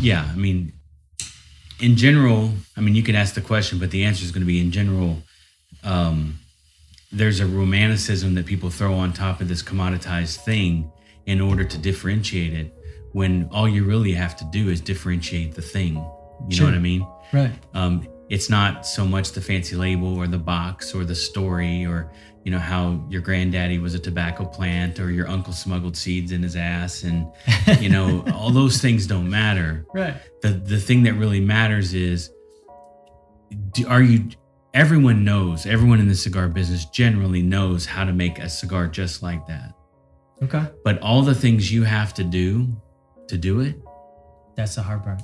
Yeah, I mean, in general, I mean, you can ask the question, but the answer is going to be in general. Um, there's a romanticism that people throw on top of this commoditized thing in order to differentiate it. When all you really have to do is differentiate the thing. You Sure. know what I mean? Right. um, it's not so much the fancy label or the box or the story or you know how your granddaddy was a tobacco plant or your uncle smuggled seeds in his ass and you know all those things don't matter Right. the the thing that really matters is do, are you everyone knows everyone in the cigar business generally knows how to make a cigar just like that Okay. but all the things you have to do to do it That's the hard part.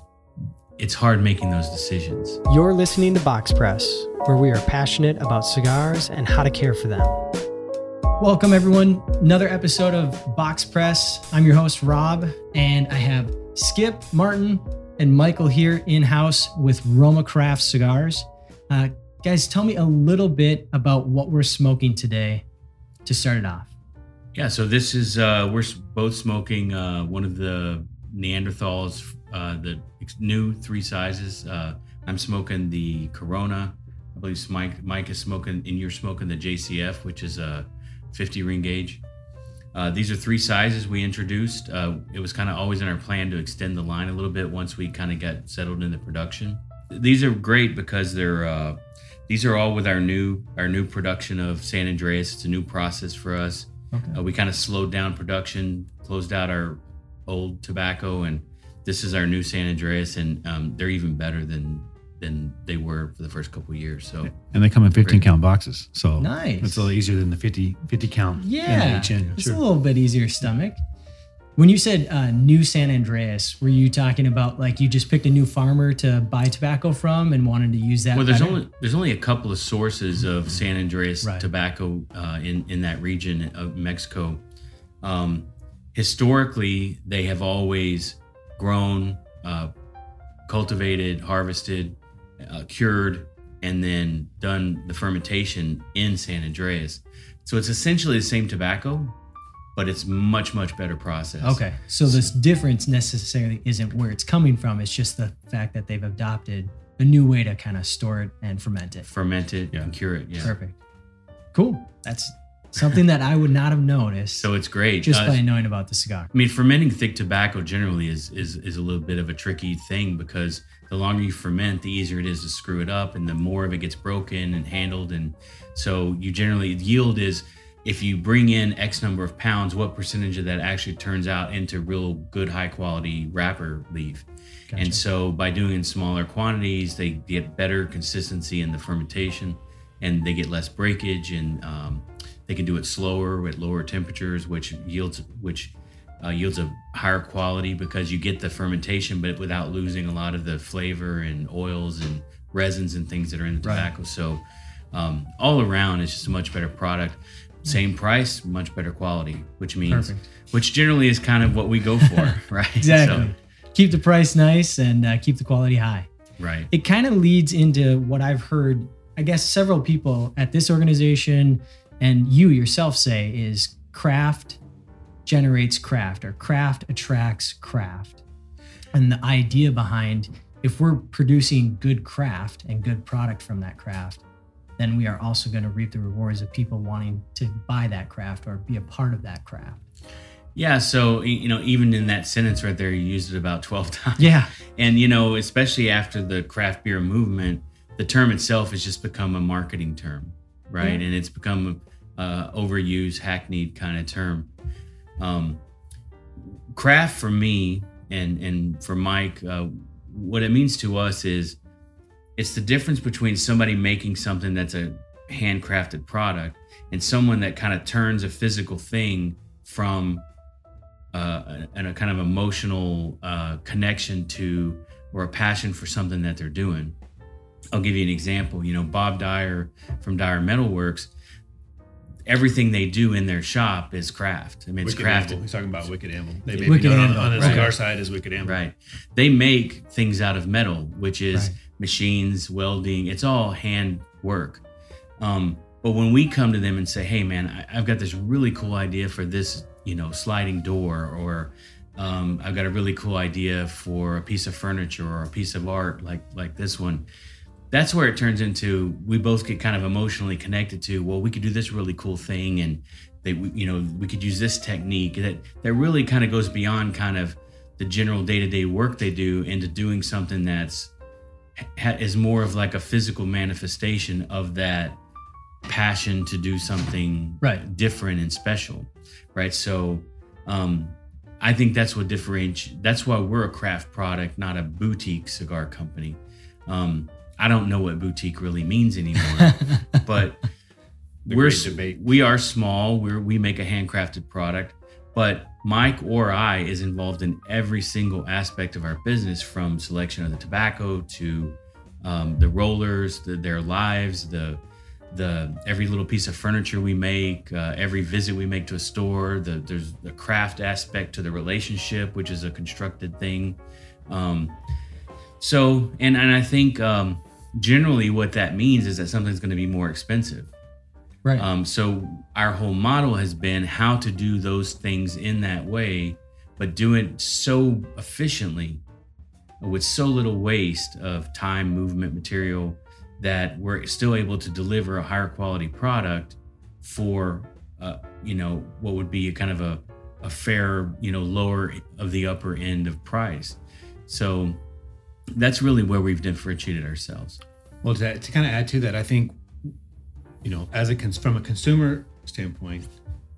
It's hard making those decisions You're listening to Box Press, where we are passionate about cigars and how to care for them. Welcome, everyone. Another episode of Box Press. I'm your host, Rob, and I have Skip, Martin, and Michael here in house with Roma Craft Cigars. Uh, guys, tell me a little bit about what we're smoking today to start it off. Yeah, so this is uh, we're both smoking uh, one of the Neanderthals, uh, the new three sizes. Uh, I'm smoking the Corona. I believe Mike Mike is smoking, and you're smoking the JCF, which is a 50 ring gauge. Uh, these are three sizes we introduced. Uh, it was kind of always in our plan to extend the line a little bit once we kind of got settled into production. These are great because they're uh, these are all with our new our new production of San Andreas. It's a new process for us. Okay. Uh, we kind of slowed down production, closed out our old tobacco, and this is our new San Andreas, and um, they're even better than than they were for the first couple of years. So And they come in 15 count boxes. So Nice. it's a little easier than the 50, 50 count. Yeah, it's Sure. a little bit easier stomach. When you said uh, new San Andreas, were you talking about like you just picked a new farmer to buy tobacco from and wanted to use that? well, there's better? only there's only a couple of sources of San Andreas Right. tobacco uh, in in that region of Mexico. Um, historically, they have always grown, uh, cultivated, harvested, uh, cured, and then done the fermentation in San Andreas. So it's essentially the same tobacco, but it's much much better process. Okay, so this difference necessarily isn't where it's coming from. It's just the fact that they've adopted a new way to kind of store it and ferment it. ferment it Yeah. and cure it. Yeah. Perfect. Cool. That's something that I would not have noticed So it's great. just Uh, by knowing about the cigar. I mean, fermenting thick tobacco generally is, is is a little bit of a tricky thing because the longer you ferment, the easier it is to screw it up, and the more of it gets broken and handled. And so you generally yield is if you bring in X number of pounds, what percentage of that actually turns out into real good high quality wrapper leaf. Gotcha. And so by doing in smaller quantities, they get better consistency in the fermentation, and they get less breakage, and um, they can do it slower at lower temperatures, which yields which uh, yields a higher quality because you get the fermentation, but without losing a lot of the flavor and oils and resins and things that are in the Right. tobacco. So um, all around, it's just a much better product. Same price, much better quality, which means Perfect. which generally is kind of what we go for, right? Exactly. So, keep the price nice and uh, keep the quality high. right. it kind of leads into what I've heard, I guess, several people at this organization and you yourself say is craft generates craft or craft attracts craft. And the idea behind if we're producing good craft and good product from that craft, then we are also going to reap the rewards of people wanting to buy that craft or be a part of that craft. Yeah. So, you know, even in that sentence right there, you used it about 12 times. Yeah. And, you know, especially after the craft beer movement, the term itself has just become a marketing term, right? Yeah. And it's become a uh, overused, hackneyed kind of term. Um, craft for me and, and for Mike, uh, what it means to us is it's the difference between somebody making something that's a handcrafted product and someone that kind of turns a physical thing from uh, and a kind of emotional uh, connection to or a passion for something that they're doing. I'll give you an example. You know, Bob Dyer from Dyer Metalworks, everything they do in their shop is craft. I mean, it's Wicked crafted. Anvil. He's talking about Wicked Anvil. They Yeah. Wicked known on, on the right. cigar side as Wicked Anvil. Right. They make things out of metal, which is Right. machines, welding. It's all hand work. Um, but when we come to them and say, "Hey, man, I, I've got this really cool idea for this, you know, sliding door or um, I've got a really cool idea for a piece of furniture or a piece of art like like this one. That's where it turns into we both get kind of emotionally connected to. Well, we could do this really cool thing, and they, you know, we could use this technique that that really kind of goes beyond kind of the general day to day work they do into doing something that's ha- is more of like a physical manifestation of that passion to do something Right. different and special, right? So, um, I think that's what differentiates. That's why we're a craft product, not a boutique cigar company. Um, I don't know what boutique really means anymore, but we're debate. we are small. We're we make a handcrafted product, but Mike or I is involved in every single aspect of our business, from selection of the tobacco to um, the rollers, the, their lives, the the every little piece of furniture we make, uh, every visit we make to a store. The, there's the craft aspect to the relationship, which is a constructed thing. Um, so, and and I think um, generally what that means is that something's going to be more expensive. Right. Um, so our whole model has been how to do those things in that way, but do it so efficiently with so little waste of time, movement, material that we're still able to deliver a higher quality product for, uh, you know, what would be a kind of a, a fair, you know, lower of the upper end of price. So that's really where we've differentiated ourselves. Well, to, to kind of add to that, I think, you know, as a cons- from a consumer standpoint,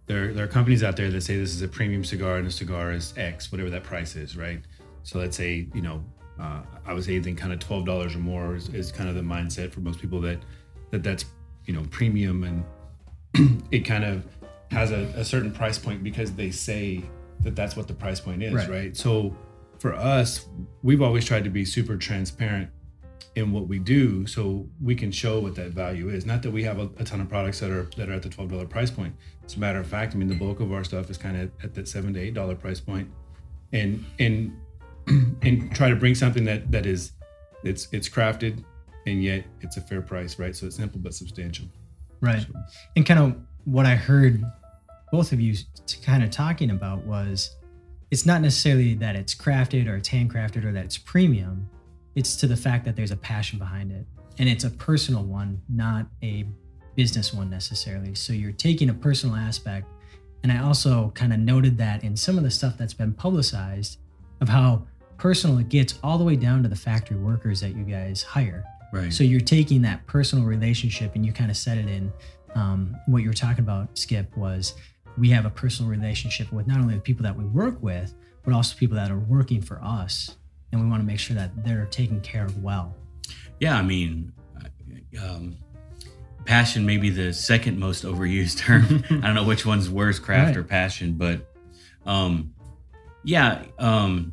there there are companies out there that say this is a premium cigar and a cigar is X, whatever that price is, right? So let's say, you know, uh, I would say anything kind of twelve dollars or more is, is kind of the mindset for most people that that that's you know premium and it kind of has a, a certain price point because they say that that's what the price point is, Right. right? So for us, we've always tried to be super transparent in what we do so we can show what that value is. Not that we have a, a ton of products that are that are at the $12 price point. As a matter of fact i mean the bulk of our stuff is kind of at that 7 to 8 dollar price point and and and try to bring something that that is it's it's crafted and yet it's a fair price right? So it's simple but substantial. Right. And kind of what I heard both of you kind of talking about was it's not necessarily that it's crafted or it's handcrafted or that it's premium. It's to the fact that there's a passion behind it. And it's a personal one, not a business one necessarily. So you're taking a personal aspect. And I also kind of noted that in some of the stuff that's been publicized of how personal it gets all the way down to the factory workers that you guys hire. Right. So you're taking that personal relationship and you kind of set it in. Um, what you were talking about, Skip, was we have a personal relationship with not only the people that we work with, but also people that are working for us. And we want to make sure that they're taken care of well. Yeah, I mean, um, passion may be the second most overused term. I don't know which one's worse, craft Right. or passion, but um, yeah, um,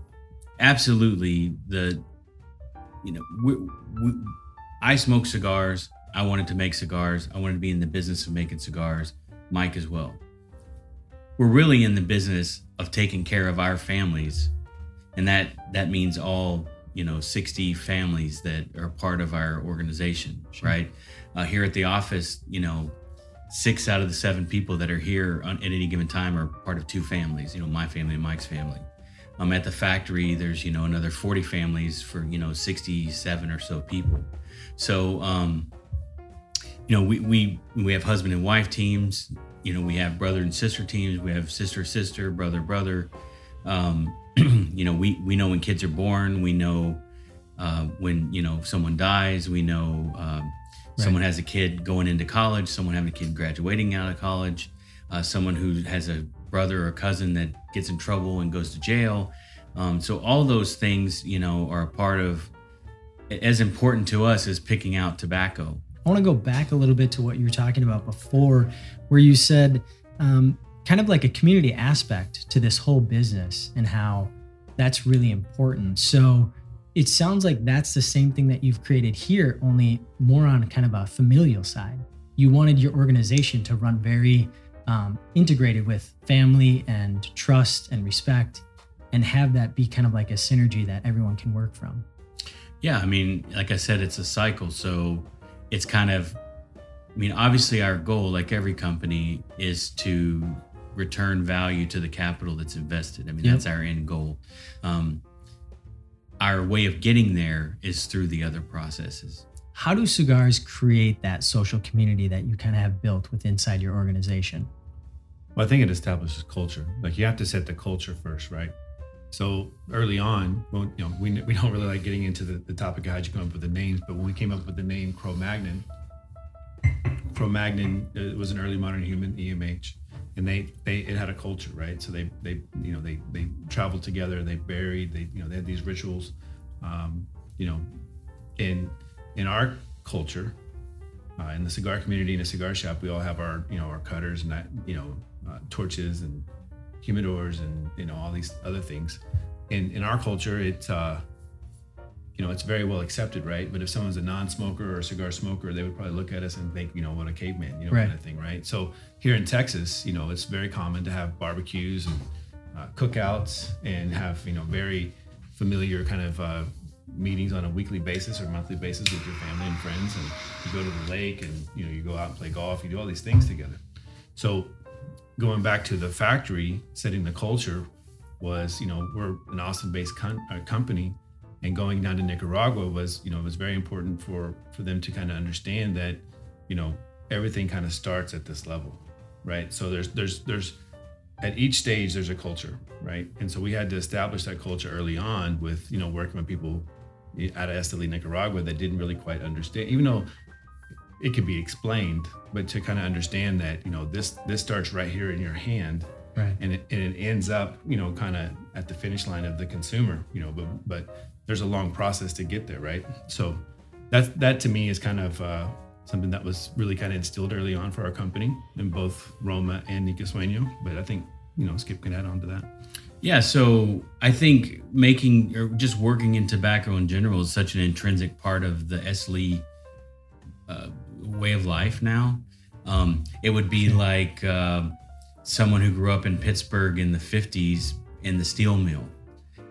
absolutely. The you know, we, we, I smoke cigars. I wanted to make cigars. I wanted to be in the business of making cigars. Mike as well. We're really in the business of taking care of our families, and that that means all you know 60 families that are part of our organization right? Uh, here at the office you know six out of the seven people that are here on, at any given time are part of two families you know my family and mike's family. Um, at the factory there's you know another 40 families for you know 67 or so people. So um, you know we, we we have husband and wife teams you know we have brother and sister teams we have sister sister brother brother. Um, you know we we know when kids are born we know uh, when you know someone dies we know um, someone has a kid going into college someone having a kid graduating out of college uh, someone who has a brother or cousin that gets in trouble and goes to jail. Um, so all those things you know are a part of as important to us as picking out tobacco I want to go back a little bit to what you were talking about before, where you said um, kind of like a community aspect to this whole business and how that's really important. So it sounds like that's the same thing that you've created here, only more on kind of a familial side. You wanted your organization to run very um, integrated with family and trust and respect and have that be kind of like a synergy that everyone can work from. Yeah, I mean, like I said, it's a cycle. So it's kind of, I mean, obviously, our goal, like every company, is to return value to the capital that's invested. I mean, Yep. that's our end goal. Um, our way of getting there is through the other processes. How do cigars create that social community that you kind of have built with inside your organization? Well, I think it establishes culture. Like you have to set the culture first, right? So early on, you know, we, we don't really like getting into the, the topic of how'd you come up with the names, but when we came up with the name Cro-Magnon, Cro-Magnon uh, was an early modern human EMH, and they they it had a culture, right? So they they you know they they traveled together, they buried, they you know they had these rituals, um, you know, in in our culture, uh, in the cigar community in a cigar shop, we all have our you know our cutters and that you know uh, torches and humidors and you know all these other things. In in our culture, it's uh, you know it's very well accepted, right? But if someone's a non-smoker or a cigar smoker, they would probably look at us and think, you know, what a caveman, you know, Right. kind of thing, right? So here in Texas, you know, it's very common to have barbecues and uh, cookouts and have you know very familiar kind of uh, meetings on a weekly basis or monthly basis with your family and friends, and you go to the lake and you know you go out and play golf, you do all these things together. So going back to the factory, setting the culture was you know we're an Austin-based con- uh, company, and going down to Nicaragua was you know it was very important for for them to kind of understand that you know everything kind of starts at this level, right? So there's there's there's at each stage there's a culture, right? And so we had to establish that culture early on with you know working with people out of Esteli, Nicaragua that didn't really quite understand, even though it could be explained, but to kind of understand that you know this this starts right here in your hand, Right. and it, and it ends up you know kind of at the finish line of the consumer, you know, but but there's a long process to get there, right? So that that to me is kind of uh, something that was really kind of instilled early on for our company in both Roma and Nica Sueño. But I think you know Skip can add on to that. Yeah, so I think making or just working in tobacco in general is such an intrinsic part of the Esteli uh, way of life now. Um, it would be like uh, someone who grew up in Pittsburgh in the 50s in the steel mill.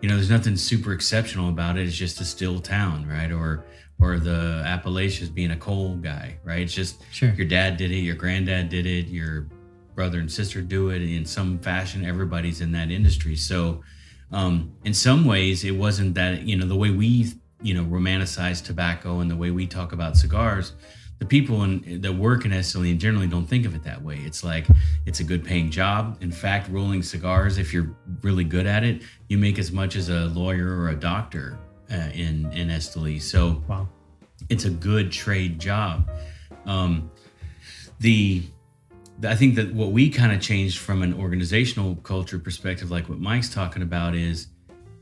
You know, there's nothing super exceptional about it. It's just a steel town, right? Or or the Appalachians being a coal guy, right? It's just Sure. your dad did it, your granddad did it, your brother and sister do it in some fashion. Everybody's in that industry. So, um, in some ways, it wasn't that, you know, the way we, you know, romanticize tobacco and the way we talk about cigars, the people in, that work in Esteli generally don't think of it that way. It's like it's a good paying job. In fact, rolling cigars, if you're really good at it, you make as much as a lawyer or a doctor uh, in, in Esteli. So, Wow. it's a good trade job. Um, the I think that what we kind of changed from an organizational culture perspective, like what Mike's talking about, is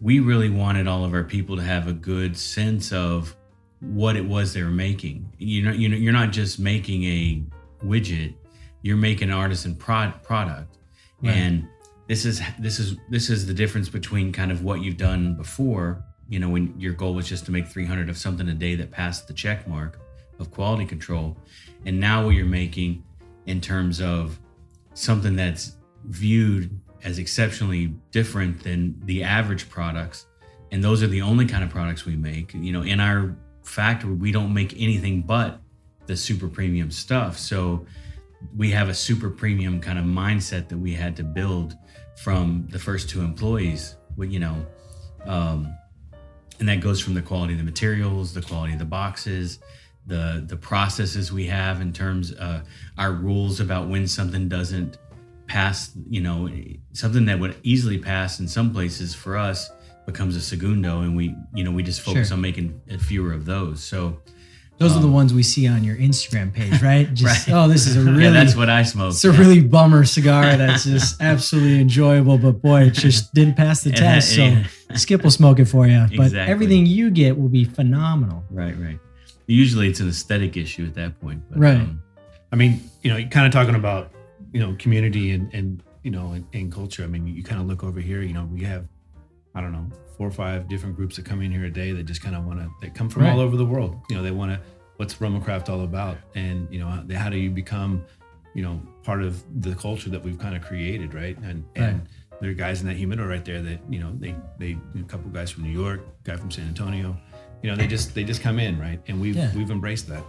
we really wanted all of our people to have a good sense of what it was they were making. You know, you know, you're not just making a widget; you're making an artisan prod, product, Right. and this is this is this is the difference between kind of what you've done before. You know, when your goal was just to make 300 of something a day that passed the check mark of quality control, and now what you're making in terms of something that's viewed as exceptionally different than the average products. And those are the only kind of products we make. You know in our factory we don't make anything but the super premium stuff. So we have a super premium kind of mindset that we had to build from the first two employees you know um, and that goes from the quality of the materials the quality of the boxes the the processes we have in terms uh, our rules about when something doesn't pass you know something that would easily pass in some places for us becomes a segundo and we you know we just focus Sure. on making fewer of those so Those are the Um, ones we see on your Instagram page, right? Just Right. oh, this is a really yeah that's what i smoke it's a really bummer cigar that's just absolutely enjoyable, but boy, it just didn't pass the It test. ha- So yeah. Skip will smoke it for you. But Exactly. everything you get will be phenomenal. right right usually it's an aesthetic issue at that point but, Right. um, I mean, you know, you're kind of talking about you know community and and you know and, and culture. I mean, you kind of look over here. You know, we have I don't know four or five different groups that come in here a day that just kind of want to They come from Right. all over the world. You know, they want to what's Romacraft all about, and you know, how, how do you become you know part of the culture that we've kind of created, right? And and there are guys in that humidor right there that you know they they a couple guys from New York, guy from San Antonio. You know, they just they just come in, right? And we've Yeah. we've embraced that.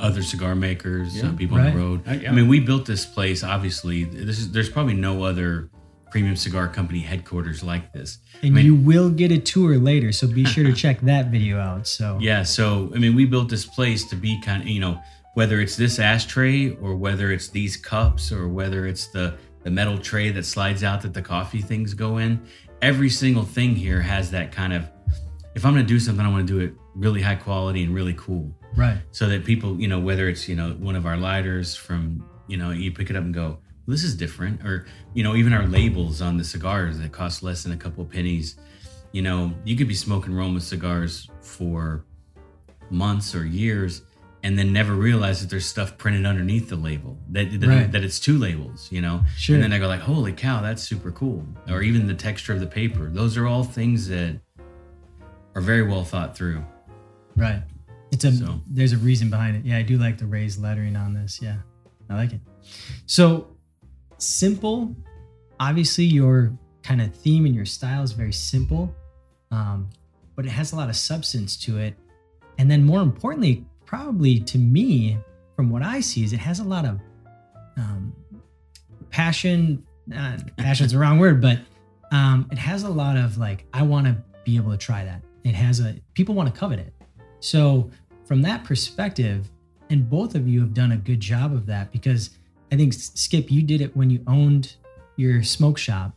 Other cigar makers, Yeah, people on the road. Uh, yeah. I mean, we built this place. Obviously, this is there's probably no other premium cigar company headquarters like this. And I mean- you will get a tour later, so be sure to check that video out. So Yeah. So, I mean, we built this place to be kind of, you know, whether it's this ashtray or whether it's these cups or whether it's the, the metal tray that slides out that the coffee things go in, every single thing here has that kind of, if I'm going to do something, I want to do it really high quality and really cool. right, So that people, you know, whether it's, you know, one of our lighters from, you know, you pick it up and go, well, this is different. Or, you know, even our labels on the cigars that cost less than a couple pennies. You know, you could be smoking Roma cigars for months or years and then never realize that there's stuff printed underneath the label that that, Right. that it's two labels you know Sure. and then i go like holy cow that's super cool or even the texture of the paper those are all things that are very well thought through right. It's a So- there's a reason behind it. Yeah, I do like the raised lettering on this. Yeah, I like it. So simple. Obviously, your kind of theme and your style is very simple, um, but it has a lot of substance to it. And then, more importantly, probably to me, from what I see, is it has a lot of um, passion. Uh, passion's the wrong word, but um, it has a lot of like, I want to be able to try that. It has a people want to covet it. So from that perspective, and both of you have done a good job of that because I think Skip, you did it when you owned your smoke shop.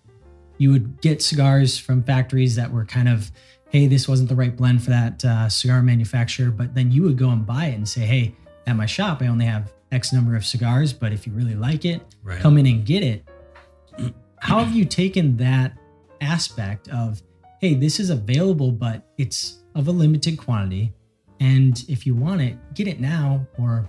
You would get cigars from factories that were kind of, hey, this wasn't the right blend for that uh, cigar manufacturer, but then you would go and buy it and say, hey, at my shop, I only have X number of cigars, but if you really like it, right come in and get it. How have you taken that aspect of, hey, this is available, but it's of a limited quantity. And if you want it, get it now or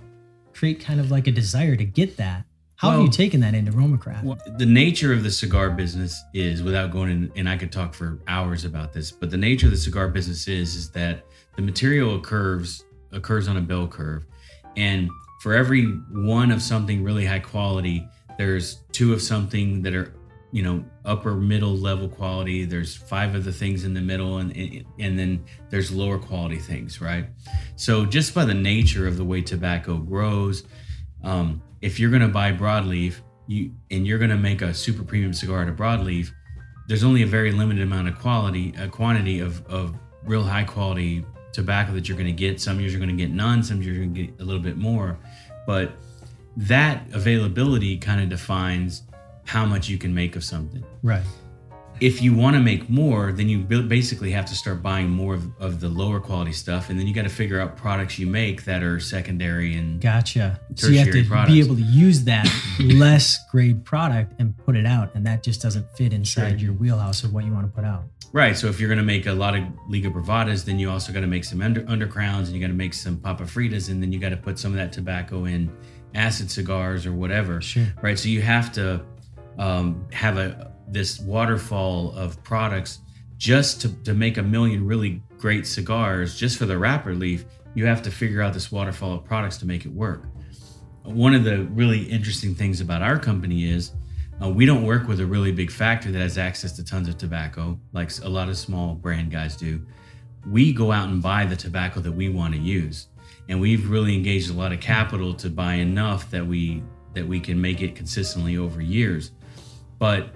create kind of like a desire to get that. How have you taken that into Romacraft? Well, the nature of the cigar business is, without going in, and I could talk for hours about this, but the nature of the cigar business is, is that the material occurs occurs on a bell curve, and for every one of something really high quality, there's two of something that are, you know, upper middle level quality. There's five of the things in the middle, and and, then there's lower quality things, right? So just by the nature of the way tobacco grows, um, if you're going to buy broadleaf, you and you're going to make a super premium cigar out of broadleaf, there's only a very limited amount of quality, a quantity of of real high quality tobacco that you're going to get. Some years you're going to get none, some years you're going to get a little bit more, but that availability kind of defines how much you can make of something Right. if you want to make more, then you basically have to start buying more of, of the lower quality stuff, and then you got to figure out products you make that are secondary and Gotcha. So you have to products. be able to use that less grade product and put it out. And that just doesn't fit inside Sure. your wheelhouse of what you want to put out. right. So if you're going to make a lot of Liga Privadas, then you also got to make some under undercrowns, and you got to make some Papa Fritas, and then you got to put some of that tobacco in acid cigars or whatever. Sure. right? So you have to um, have a this waterfall of products just to, to make a million really great cigars just for the wrapper leaf. You have to figure out this waterfall of products to make it work. One of the really interesting things about our company is uh, we don't work with a really big factory that has access to tons of tobacco like a lot of small brand guys do. We go out and buy the tobacco that we want to use, and we've really engaged a lot of capital to buy enough that we that we can make it consistently over years. But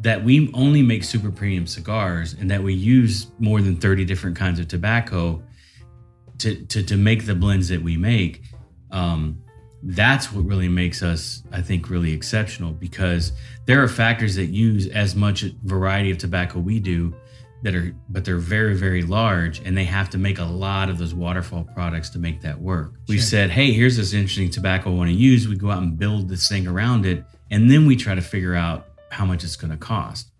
that we only make super premium cigars and that we use more than 30 different kinds of tobacco to, to, to make the blends that we make um, that's what really makes us i think really exceptional because there are factors that use as much variety of tobacco we do that are but they're very very large and they have to make a lot of those waterfall products to make that work. Sure. said hey here's this interesting tobacco i want to use. We go out and build this thing around it and then we try to figure out how much it's going to cost.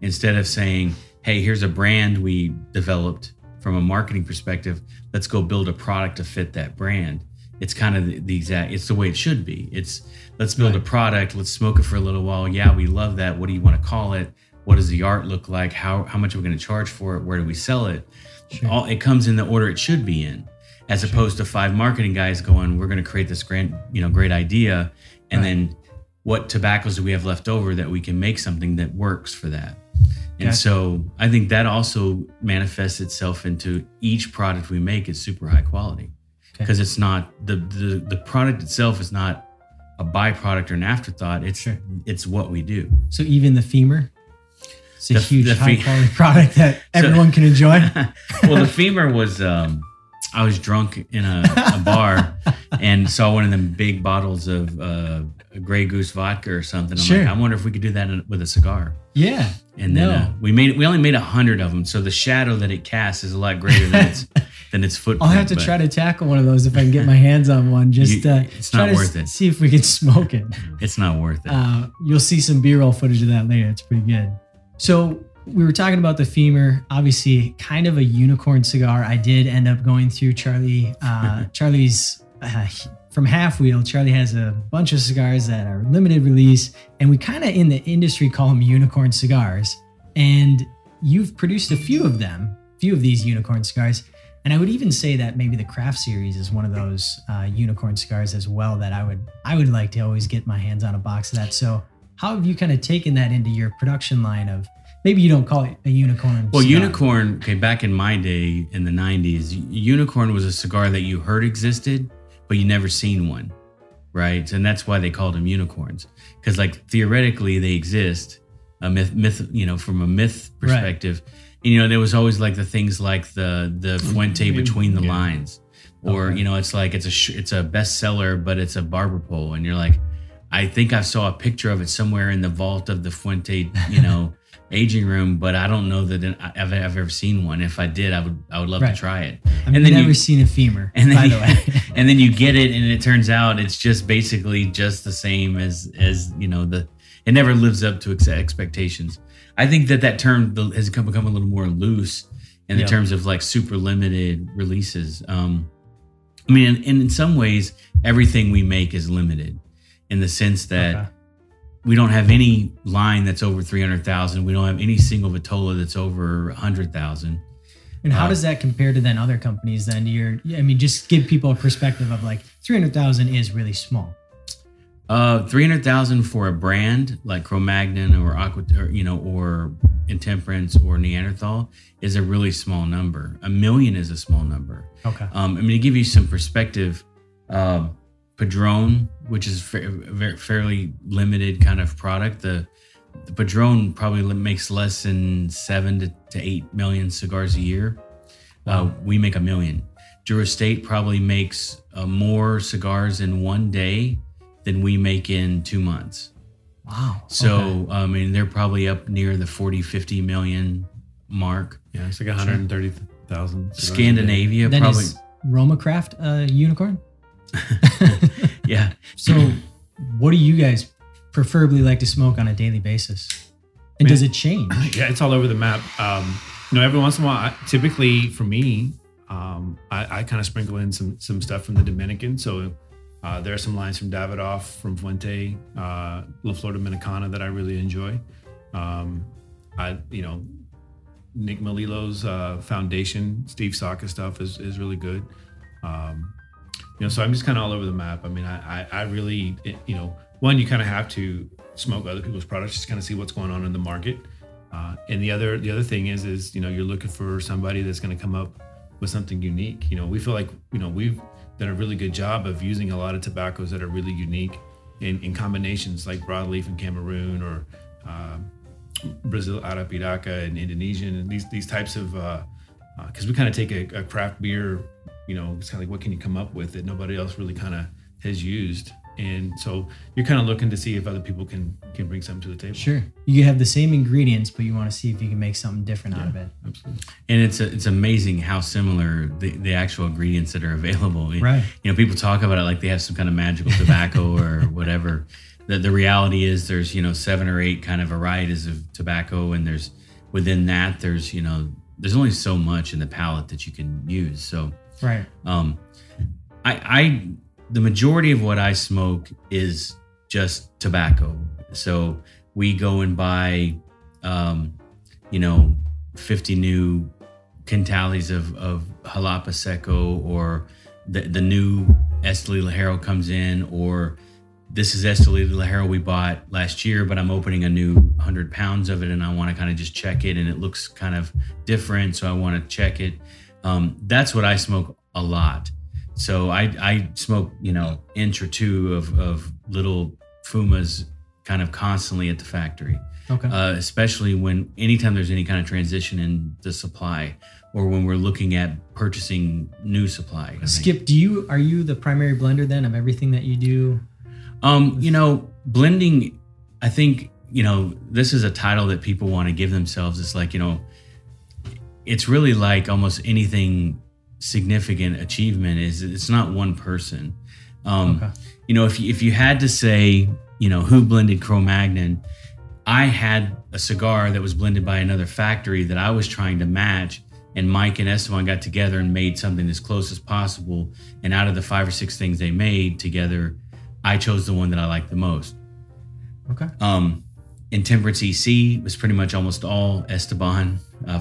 Instead of saying hey here's a brand we developed from a marketing perspective let's go build a product to fit that brand it's kind of the, exact it's the way it should be. It's let's build a product let's smoke it for a little while. Yeah we love that. What do you want to call it? What does the art look like? How how much are we going to charge for it? Where do we sell it? Sure. all it comes in the order it should be in as opposed to five marketing guys going we're going to create this grand you know great idea and Right. then what tobaccos do we have left over that we can make something that works for that and Gotcha. so i think that also manifests itself into each product we make is super high quality because it's not the, the the product itself is not a byproduct or an afterthought. It's Sure. it's what we do. So even the femur, it's a The- huge the high fe- quality product that everyone can enjoy. well, the femur was. Um, I was drunk in a, a bar and saw one of them big bottles of uh, Grey Goose vodka or something. I'm Sure. like, I wonder if we could do that in, with a cigar. Yeah. And then No. uh, we made we only made a hundred of them, so the shadow that it casts is a lot greater than its than its footprint. I'll have to but try to tackle one of those if I can get my hands on one. Just You- uh, it's not worth it. See if we can smoke it. It's not worth it. Uh, you'll see some B-roll footage of that later. It's pretty good. So we were talking about the femur, obviously kind of a unicorn cigar. I did end up going through Charlie, uh, Charlie's uh, from Half Wheel. Charlie has a bunch of cigars that are limited release, and we kind of in the industry call them unicorn cigars. And you've produced a few of them, few of these unicorn cigars. And I would even say that maybe the craft series is one of those uh, unicorn cigars as well that I would I would like to always get my hands on a box of that. So how have you kind of taken that into your production line of maybe you don't call it a unicorn? well, cigar. unicorn. Okay, back in my day in the '90s, unicorn was a cigar that you heard existed, but you never seen one, right? And that's why they called them unicorns, because like theoretically they exist, a myth, myth, you know, from a myth Right. perspective. And, you know, there was always like the things like the the mm-hmm. Fuente between the Yeah. lines, or Okay. you know, it's like it's a sh- it's a bestseller, but it's a barber pole, and you're like, I think I saw a picture of it somewhere in the vault of the Fuente, you know, aging room, but I don't know that I've, I've ever seen one. If I did, I would I would love Right. to try it. I've and then never you- seen a femur, And then by you, the way. and then you get it, and it turns out it's just basically just the same as as you know the. It never lives up to expectations. I think that that term has come become a little more loose in the Yeah. terms of like super limited releases. Um, I mean, and in some ways, everything we make is limited in the sense that Okay. We don't have any line that's over 300,000. We don't have any single Vitola that's over 100,000. And how Uh, does that compare to then other companies? Then you're, I mean, just give people a perspective of like three hundred thousand is really small. Uh, 300,000 for a brand like Cro-Magnon or Aqua, or, you know, or Intemperance or Neanderthal is a really small number. A million is a small number. Okay. Um, I mean, to give you some perspective, uh, Padron, which is fa- fairly limited kind of product, the, the Padron probably li- makes less than seven to, to eight million cigars a year. Uh, we make a million. Drew Estate probably makes uh, more cigars in one day than we make in two months. Wow. So, Okay. I mean, they're probably up near the 40, 50 million mark. Yeah, it's like 130,000. Scandinavia then probably. is Romacraft a unicorn? yeah. So, what do you guys preferably like to smoke on a daily basis? And does it change? Yeah, it's all over the map. Um, you know, every once in a while, I, typically for me, um, I, I kind of sprinkle in some some stuff from the Dominican. So uh, there are some lines from Davidoff, from Fuente, uh, La Flor Dominicana that I really enjoy. Um, I, you know, Nick Melillo's uh, Foundation, Steve Saka stuff is, is really good. Um, you know, so I'm just kind of all over the map. I mean, I, I, I really, you know, one, you kind of have to smoke other people's products, just kind of see what's going on in the market. Uh, and the other, the other thing is, is you know, you're looking for somebody that's going to come up with something unique. You know, we feel like, you know, we've done a really good job of using a lot of tobaccos that are really unique in, in combinations like broadleaf in Cameroon or um, Brazil Arapiraca and Indonesian and these these types of because we kind of take a, a craft beer, you know, it's kind of like what can you come up with that nobody else really kind of has used, and so you're kind of looking to see if other people can can bring something to the table. Sure. You have the same ingredients, but you want to see if you can make something different out of it. absolutely. And it's it's amazing how similar the, the actual ingredients that are available. Right. You know, people talk about it like they have some kind of magical tobacco or whatever. The, the reality is there's, you know, seven or eight kind of varieties of tobacco. And there's within that, there's, you know, there's only so much in the palette that you can use. So, Right. um, I, I, the majority of what I smoke is just tobacco. So we go and buy, um, you know, 50 new quintales of, of Jalapa Seco or the, the new Esteli Ligero comes in or this is Esteli Ligero we bought last year, but I'm opening a new 100 pounds of it and I want to kind of just check it and it looks kind of different. So I want to check it. Um, that's what I smoke a lot. so I I smoke you know inch or two of of little fumas kind of constantly at the factory, Okay. uh, especially when anytime there's any kind of transition in the supply or when we're looking at purchasing new supply. Skip, do you are you the primary blender then of everything that you do? Um, you know, blending, I think, you know, this is a title that people want to give themselves. It's like, you know, it's really like almost anything significant achievement is it's not one person. Um, Okay. you know, if you, if you had to say, you know, who blended Cro-Magnon, I had a cigar that was blended by another factory that I was trying to match, and Mike and Esteban got together and made something as close as possible. And out of the five or six things they made together, I chose the one that I liked the most. Okay. Um, Intemperance EC was pretty much almost all Esteban. Uh,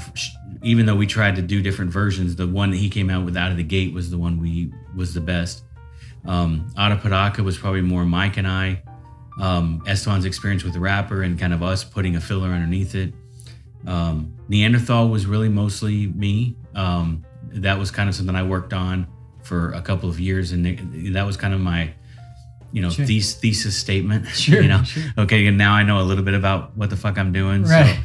even though we tried to do different versions, the one that he came out with out of the gate was the one we was the best. Um, Arapiraca was probably more Mike and I. Um, Esteban's experience with the wrapper and kind of us putting a filler underneath it. Um, Neanderthal was really mostly me. Um, that was kind of something I worked on for a couple of years, and that was kind of my, you know, Sure. thes- thesis statement. Sure, you know, sure. okay, and now I know a little bit about what the fuck I'm doing. Right.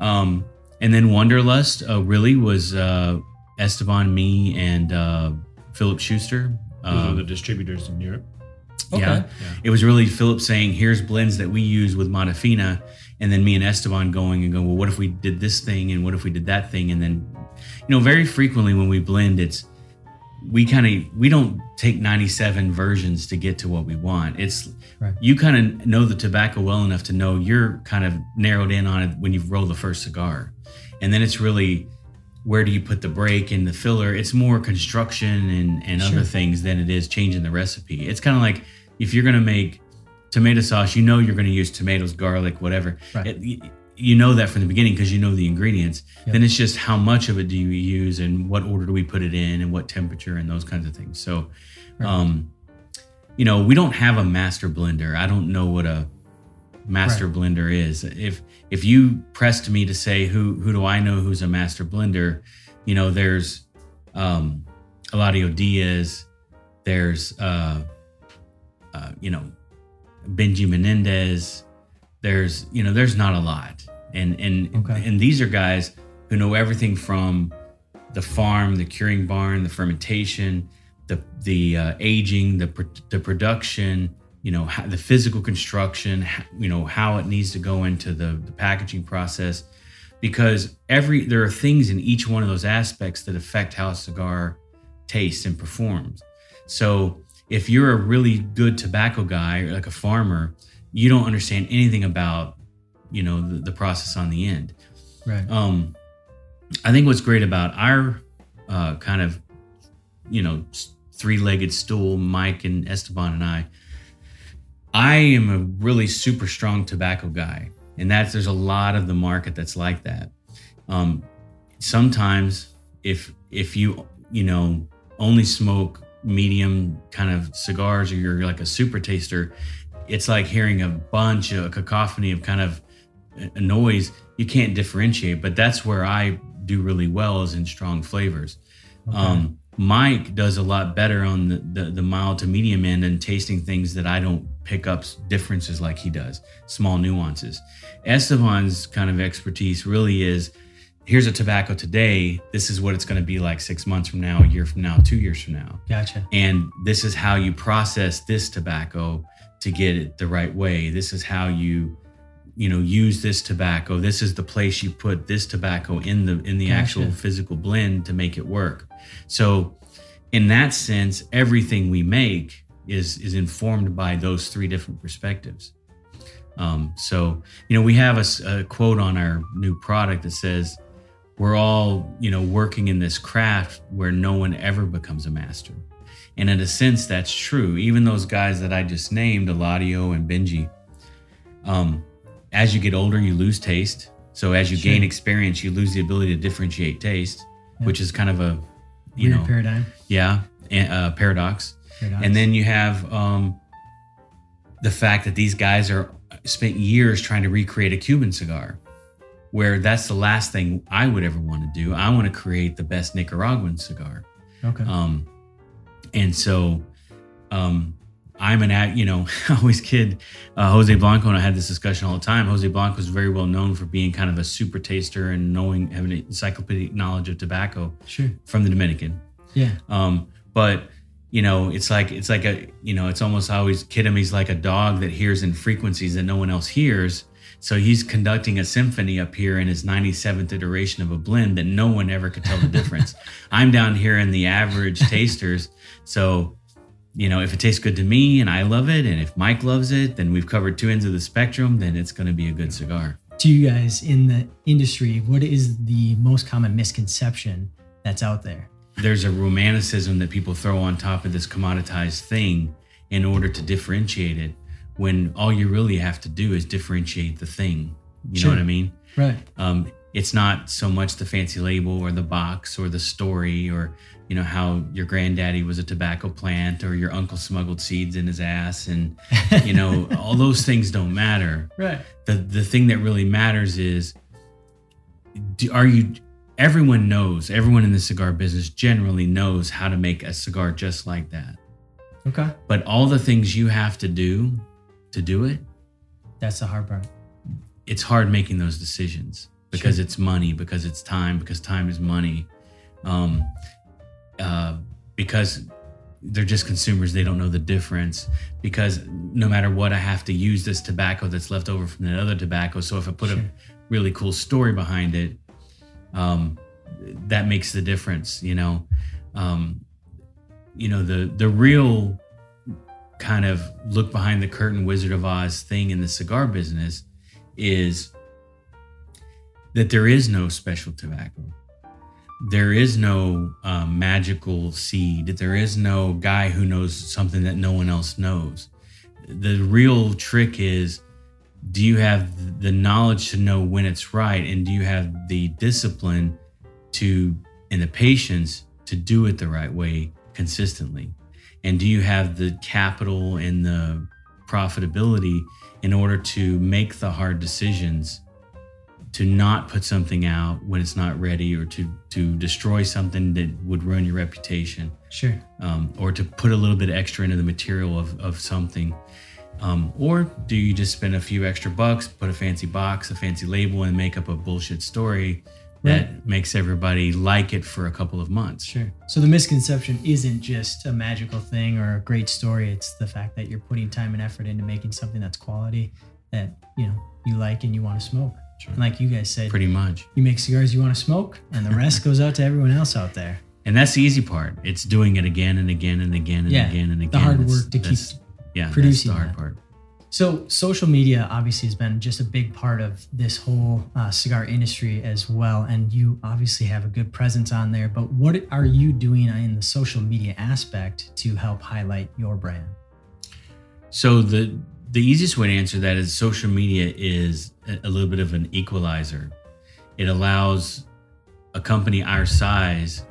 So, um, and then Wanderlust uh, really was uh, Esteban, me, and uh, Philip Schuster. Those Um, the distributors in Europe. Okay. yeah. It was really Philip saying, here's blends that we use with Modafina. And then me and Esteban going and going, well, what if we did this thing? And what if we did that thing? And then, you know, very frequently when we blend, it's, we kind of, we don't take 97 versions to get to what we want. It's, Right. you kind of know the tobacco well enough to know you're kind of narrowed in on it when you roll the first cigar. And then it's really, where do you put the break and the filler? It's more construction and, and Sure. other things than it is changing the recipe. It's kind of like if you're going to make tomato sauce, you know you're going to use tomatoes, garlic, whatever. Right. It- you know that from the beginning because you know the ingredients. Yep. Then it's just how much of it do you use and what order do we put it in and what temperature and those kinds of things. So, Right. um, you know, we don't have a master blender. I don't know what a master blender is. If if you pressed me to say who who do I know who's a master blender, you know, there's um Eladio Diaz, there's uh uh you know Benji Menendez, there's you know, there's not a lot. And and Okay. and these are guys who know everything from the farm, the curing barn, the fermentation, the the uh, aging, the pr- the production, you know, how, the physical construction, you know, how it needs to go into the, the packaging process, because every there are things in each one of those aspects that affect how a cigar tastes and performs. So if you're a really good tobacco guy, or like a farmer, you don't understand anything about, you know, the, the process on the end. Right. Um, I think what's great about our uh, kind of, you know, three legged stool, Mike and Esteban and I, I am a really super strong tobacco guy. And that's, there's a lot of the market that's like that. Um, sometimes if, if you, you know, only smoke medium kind of cigars or you're like a super taster, it's like hearing a bunch of a cacophony of kind of a noise. You can't differentiate but that's where i do really well is in strong flavors. Okay. um, mike does a lot better on the, the, the mild to medium end and tasting things that i don't pick up differences like he does small nuances. Esteban's kind of expertise really is here's a tobacco today. This is what it's going to be like six months from now a year from now two years from now. Gotcha. and this is how you process this tobacco to get it the right way. This is how you you know use this tobacco. This is the place you put this tobacco in the in the Gotcha. actual physical blend to make it work. So in that sense everything we make is is informed by those three different perspectives. Um, so you know we have a quote on our new product that says we're all you know working in this craft where no one ever becomes a master and in a sense that's true even those guys that i just named eladio and benji um, as you get older you lose taste so as you Sure. gain experience you lose the ability to differentiate taste Yeah. which is kind of a you Weird know paradigm. yeah a- uh, paradox Paradox. and then you have um, the fact that these guys are spent years trying to recreate a Cuban cigar, where that's the last thing I would ever want to do. I want to create the best Nicaraguan cigar. okay. Um, and so um, I'm an act, you know, I always kid uh, Jose Blanco, and I had this discussion all the time. Jose Blanco is very well known for being kind of a super taster and knowing, having an encyclopedic knowledge of tobacco Sure. from the Dominican. Yeah. Um, but you know, it's like it's like a you know, it's almost I always kid him. He's like a dog that hears in frequencies that no one else hears. So he's conducting a symphony up here in his 97th iteration of a blend that no one ever could tell the difference. I'm down here in the average tasters. So, you know, if it tastes good to me and I love it, and if Mike loves it, then we've covered two ends of the spectrum, then it's going to be a good cigar. To you guys in the industry, what is the most common misconception that's out there? there's a romanticism that people throw on top of this commoditized thing in order to differentiate it when all you really have to do is differentiate the thing you Sure. know what i mean Right. um, it's not so much the fancy label or the box or the story or you know how your granddaddy was a tobacco plant or your uncle smuggled seeds in his ass and you know all those things don't matter Right. the the thing that really matters is do, are you everyone knows everyone in the cigar business generally knows how to make a cigar just like that Okay. but all the things you have to do to do it That's the hard part. it's hard making those decisions because Sure. it's money because it's time because time is money um uh because they're just consumers they don't know the difference because no matter what i have to use this tobacco that's left over from that other tobacco so if i put Sure. a really cool story behind it um that makes the difference you know um you know the the real kind of look behind the curtain wizard of oz thing in the cigar business is that there is no special tobacco. There is no um, magical seed. There is no guy who knows something that no one else knows. The real trick is do you have the knowledge to know when it's right? And do you have the discipline to and the patience to do it the right way consistently? And do you have the capital and the profitability in order to make the hard decisions to not put something out when it's not ready or to to destroy something that would ruin your reputation Sure. um, or to put a little bit extra into the material of, of something um, or do you just spend a few extra bucks put a fancy box a fancy label and make up a bullshit story that makes everybody like it for a couple of months Sure. So the misconception isn't just a magical thing or a great story. It's the fact that you're putting time and effort into making something that's quality that you know you like and you want to smoke. Sure. And like you guys said, pretty much you make cigars you want to smoke, and the rest goes out to everyone else out there. and that's the easy part it's doing it again and again and again and Yeah, again and again the hard work to keep yeah producing that's the hard that. part So social media obviously has been just a big part of this whole uh, cigar industry as well, and you obviously have a good presence on there. But what are you doing in the social media aspect to help highlight your brand? So the the easiest way to answer that is social media is a, little bit of an equalizer. It allows a company our size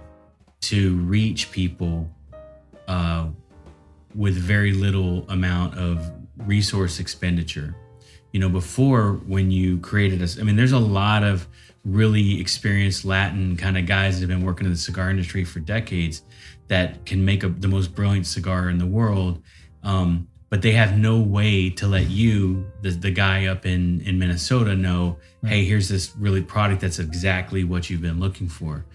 to reach people uh, with very little amount of resource expenditure. You know, before when you created us, I mean, there's a lot of really experienced Latin kind of guys that have been working in the cigar industry for decades that can make a, the most brilliant cigar in the world. Um, but they have no way to let you, the, the guy up in, in Minnesota, know, hey, here's this really product that's exactly what you've been looking for.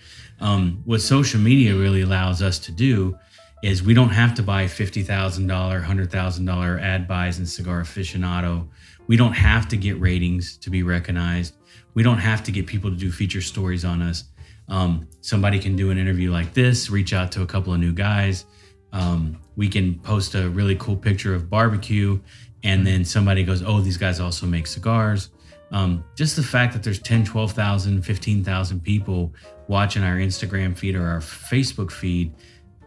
Um, what social media really allows us to do is we don't have to buy $50,000, $100,000 ad buys in Cigar Aficionado. We don't have to get ratings to be recognized. We don't have to get people to do feature stories on us. Um, somebody can do an interview like this, reach out to a couple of new guys. Um, we can post a really cool picture of barbecue, and then somebody goes, Oh, these guys also make cigars. Um, just the fact that there's 10, 12,000, 15,000 people watching our Instagram feed or our Facebook feed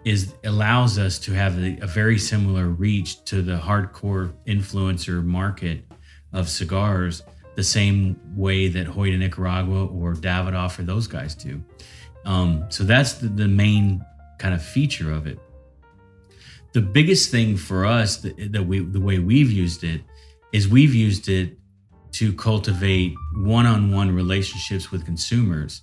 is allows us to have a, a very similar reach to the hardcore influencer market of cigars the same way that Joya de Nicaragua or Davidoff or those guys do. Um, so that's the, the main kind of feature of it. The biggest thing for us that, that we the way we've used it is we've used it to cultivate one-on-one relationships with consumers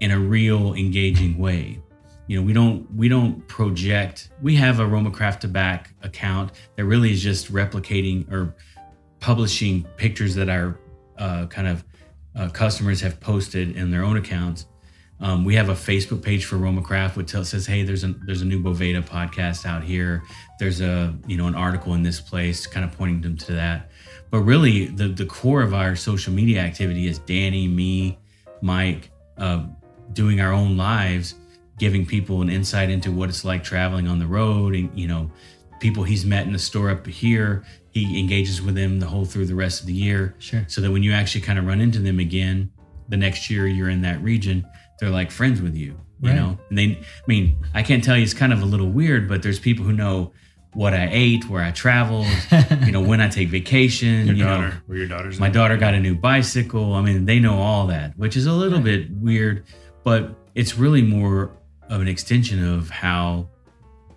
in a real engaging way you know, we don't we don't project. We have a Roma Craft Tobacco account that really is just replicating or publishing pictures that our uh, kind of uh, customers have posted in their own accounts. Um, we have a Facebook page for Roma Craft, which tells, says, "Hey, there's a there's a new Boveda podcast out here. There's a you know an article in this place, kind of pointing them to that." But really, the the core of our social media activity is Danny, me, Mike, uh, doing our own lives, giving people an insight into what it's like traveling on the road, and you know, people he's met in the store up here. He engages with them the whole through the rest of the year Sure. so that when you actually kind of run into them again the next year you're in that region they're like friends with you you Right. know and they i mean i can't tell you it's kind of a little weird but there's people who know what i ate where i traveled you know when i take vacation Your you daughter, know where your daughter's my at. daughter got a new bicycle i mean they know all that which is a little Right. bit weird but it's really more of an extension of how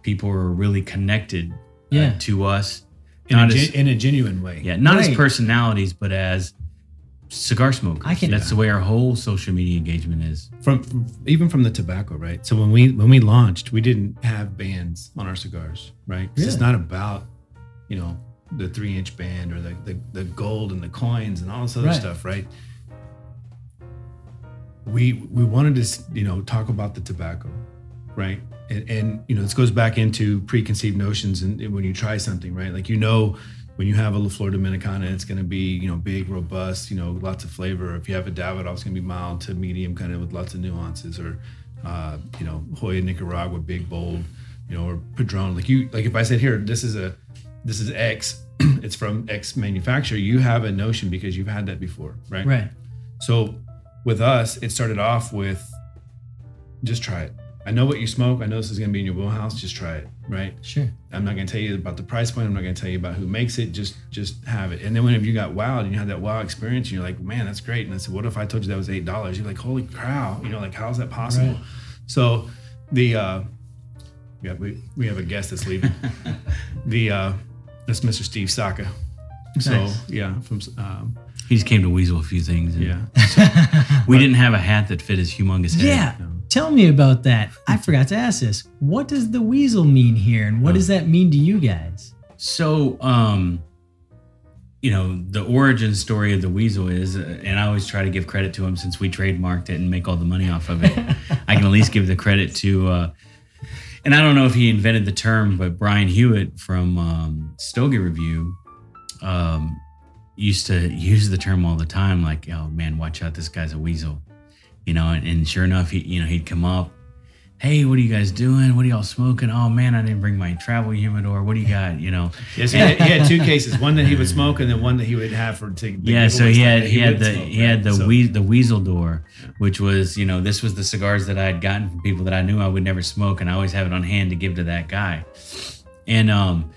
people are really connected uh, to us in, a, as- in a genuine way. yeah, not as personalities, but as cigar smokers. I can- That's the way our whole social media engagement is. From, from even from the tobacco, right? So when we when we launched, we didn't have bands on our cigars, right? 'Cause It's not about you know the three inch band or the, the the gold and the coins and all this other Right. stuff, right? We we wanted to you know talk about the tobacco, right? And, and you know this goes back into preconceived notions and, and when you try something, right? Like you know when you have a La Flor Dominicana, it's going to be you know big, robust, you know lots of flavor. If you have a Davidoff, it's going to be mild to medium, kind of with lots of nuances. Or uh, you know Joya Nicaragua, big, bold, you know, or Padron. Like you, like if I said here, this is a this is X, it's from X manufacturer. You have a notion because you've had that before, right? Right. So with us, it started off with just try it. I know what you smoke. I know this is going to be in your wheelhouse. Just try it, right? Sure. I'm not going to tell you about the price point. I'm not going to tell you about who makes it. Just just have it. And then whenever you got wowed and you had that wow experience, and you're like, man, that's great. And I said, what if I told you that was eight dollars? You're like, holy cow! You know, like how's that possible? Right. So the uh, yeah, we we have a guest that's leaving. the uh, that's Mr. Steve Saka. So Nice. yeah, from um, He just came to weasel a few things. and yeah. We didn't have a hat that fit his humongous head. Yeah. No. Tell me about that. I forgot to ask this. What does the weasel mean here, and what does that mean to you guys? So, um, you know, the origin story of the weasel is, uh, and I always try to give credit to him since we trademarked it and make all the money off of it. I can at least give the credit to, uh, and I don't know if he invented the term, but Brian Hewitt from um, Stogie Review um, used to use the term all the time, like, "Oh man, watch out, this guy's a weasel," you know. And, and sure enough, he, you know, he'd come up, "Hey, what are you guys doing? What are y'all smoking? Oh man, I didn't bring my travel humidor. What do you got? You know." Yes, he had, he had two cases. One that he would smoke, and then one that he would have for to Yeah, so he had he had the smoke, he had the So- the weasel door, which was you know this was the cigars that I had gotten from people that I knew I would never smoke, and I always have it on hand to give to that guy. And um,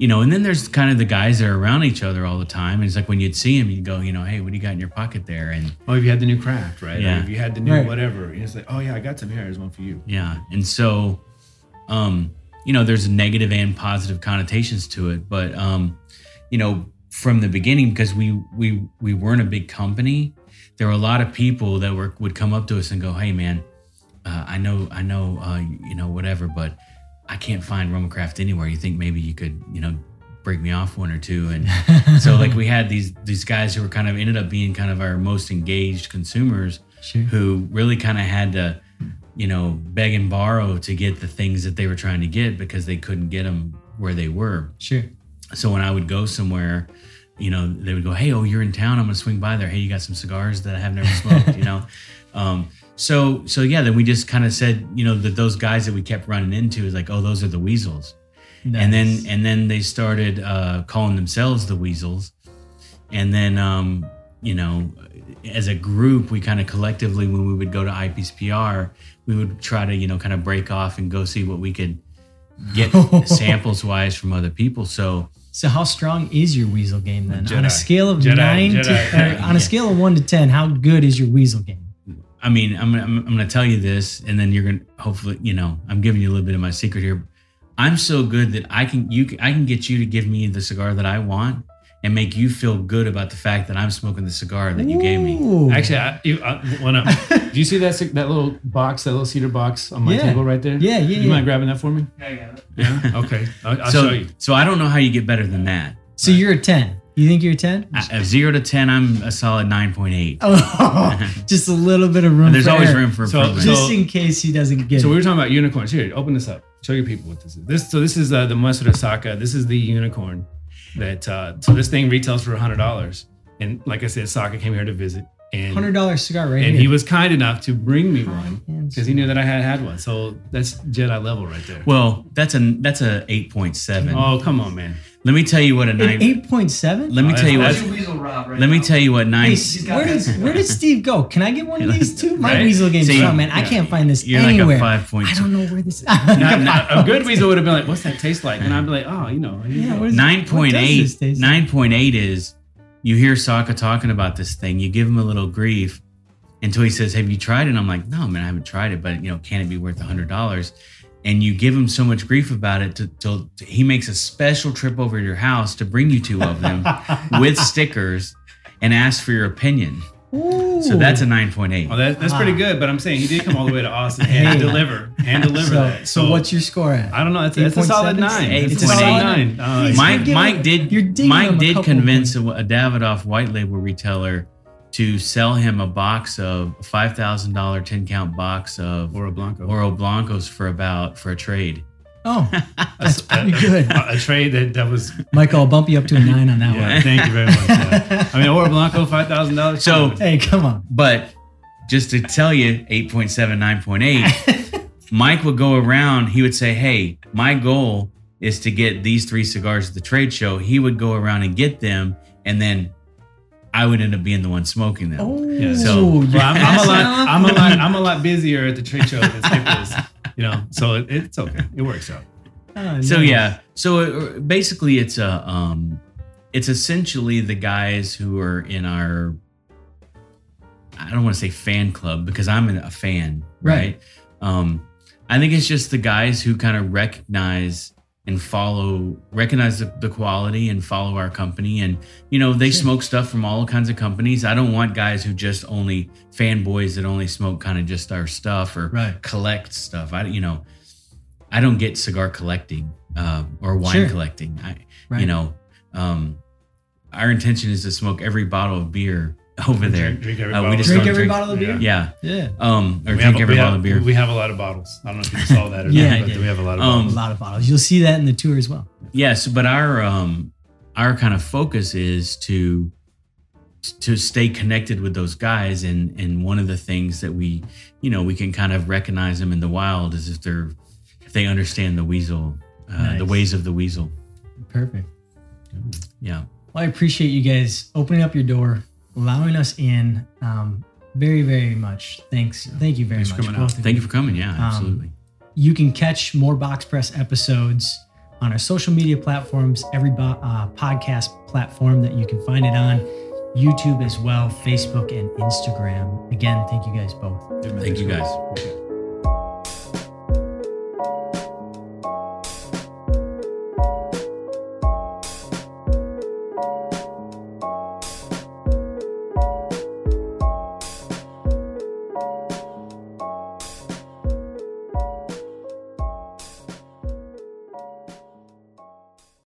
you know, and then there's kind of the guys that are around each other all the time. And it's like when you'd see him, you'd go, you know, hey, what do you got in your pocket there? And Oh, if you had the new craft, right? Yeah. Or if you had the new Right. whatever, you just like, oh yeah, I got some here. Here's one for you. Yeah. And so, um, you know, there's negative and positive connotations to it. But, um, you know, from the beginning, because we, we, we weren't a big company, there were a lot of people that were, would come up to us and go, Hey man, uh, I know, I know, uh, you know, whatever, but I can't find Roma Craft anywhere. You think maybe you could, you know, break me off one or two. And so like we had these, these guys who were kind of ended up being kind of our most engaged consumers Sure. who really kind of had to, you know, beg and borrow to get the things that they were trying to get because they couldn't get them where they were. Sure. So when I would go somewhere, you know, they would go, "Hey, oh, you're in town. I'm gonna swing by there. Hey, you got some cigars that I have never smoked." you know, um, so so yeah. Then we just kind of said, you know, that those guys that we kept running into is like, "Oh, those are the weasels." and then and then they started uh, calling themselves the weasels and then um, you know as a group we kind of collectively when we would go to IPCPR we would try to you know kind of break off and go see what we could get samples wise from other people so So how strong is your weasel game then? On a scale of Jedi, nine Jedi. to or on a scale of one to ten, how good is your weasel game? I mean, I'm, I'm, I'm going to tell you this, and then you're going to hopefully, you know, I'm giving you a little bit of my secret here. I'm so good that I can you I can get you to give me the cigar that I want, and make you feel good about the fact that I'm smoking the cigar that you gave me. Actually, I, I wanna. Uh, do you see that that little box, that little cedar box on my Yeah. table right there? Yeah, yeah, You yeah. mind grabbing that for me? Yeah. Okay. I'll, I'll so, show you. so I don't know how you get better than that. so you're a 10. You think you're a 10? A zero to ten, I'm a solid nine point eight. Oh, just a little bit of room. There's for always error. room for So- improvement. so- just in case he doesn't get So we it. were talking about unicorns. Here, open this up. Show your people what this is. This so this is uh, the Muestra Saka. This is the unicorn. That uh, so this thing retails for hundred dollars. And like I said, Saka came here to visit, and Hundred dollar cigar right and here. he was kind enough to bring me one because he knew that I had had one. So that's Jedi level right there. well, that's an that's a eight point seven. Oh come on, man! Let me tell you what a An nine. eight point seven. Let me Oh, tell you what. that's- Weasel Rob right Let me tell you what nine. Hey, where did where did Steve go? Can I get one of these too? My Right? weasel game's See, strong, man. I can't find this You're anywhere. like a five point I don't know where this. Now, now, a good weasel would have been like, "What's that taste like?" And I'd be like, "Oh, you know, here you Yeah, go." what is- Nine point What does eight. this taste like? Nine point eight is you hear Saka talking about this thing. You give him a little grief until he says, "Have you tried it?" And I'm like, "No, man, I haven't tried it." But you know, can it be worth a hundred dollars? And you give him so much grief about it, to, till he makes a special trip over to your house to bring you two of them with stickers and ask for your opinion. So that's a nine point eight. Oh, that, that's pretty good. But I'm saying he did come all the way to Austin and Hey. deliver and deliver so, that. so what's your score at? I don't know. It's, it's a solid 8.7? nine. Eight It's a solid eight. nine. Uh, Mike Mike did you're digging him Mike did convince a, a Davidoff white label retailer to sell him a box of a five thousand dollar ten count box of Oro Blanco. Oro Blancos for about for a trade. Oh, that's pretty good. A, a trade that, that was. Michael, I'll bump you up to a nine on that Yeah, one. thank you very much. yeah. I mean, Oro Blanco, five thousand dollars. So- Hey, come on. But just to tell you, 8.7, 9.8, Mike would go around, he would say, Hey, my goal is to get these three cigars at the trade show. He would go around and get them, and then I would end up being the one smoking them. Oh, Yeah, so- you're Well, I'm, I'm a lot. I'm a lot. I'm a lot busier at the trade show than Skip is. You know, so it, it's okay. It works out. Oh, So nice. yeah, so uh, basically, it's a um, it's essentially the guys who are in our. I don't want to say fan club because I'm a fan, Right. right? Um, I think it's just the guys who kind of recognize and follow, recognize the, the quality and follow our company. And you know, they Sure. smoke stuff from all kinds of companies. I don't want guys who just only fanboys that only smoke kind of just our stuff or Right. collect stuff. I, you know, I don't get cigar collecting uh, or wine Sure. collecting. I, Right. you know, um, our intention is to smoke every bottle of beer over there. Drink, drink every Uh, we bottle. just Drink every drink- bottle of beer? Yeah, Yeah. um, or We drink have, every bottle have, of beer. We have a lot of bottles. I don't know if you saw that or Yeah, not, but did. we have a lot of Um, A bottles. lot of bottles. You'll see that in the tour as well. Yes, but our um, our kind of focus is to to stay connected with those guys, and and one of the things that we, you know, we can kind of recognize them in the wild is if they're if they understand the weasel, uh, Nice. the ways of the weasel. Perfect. Yeah. Well, I appreciate you guys opening up your door, allowing us in. Um, very, very much. Thanks. Thank you very Thanks for much. coming out. Thank you for coming. Yeah, Um, absolutely. You can catch more Box Press episodes on our social media platforms, every bo- uh, podcast platform that you can find it on, YouTube as well, Facebook and Instagram. Again, thank you guys both. Thank you guys.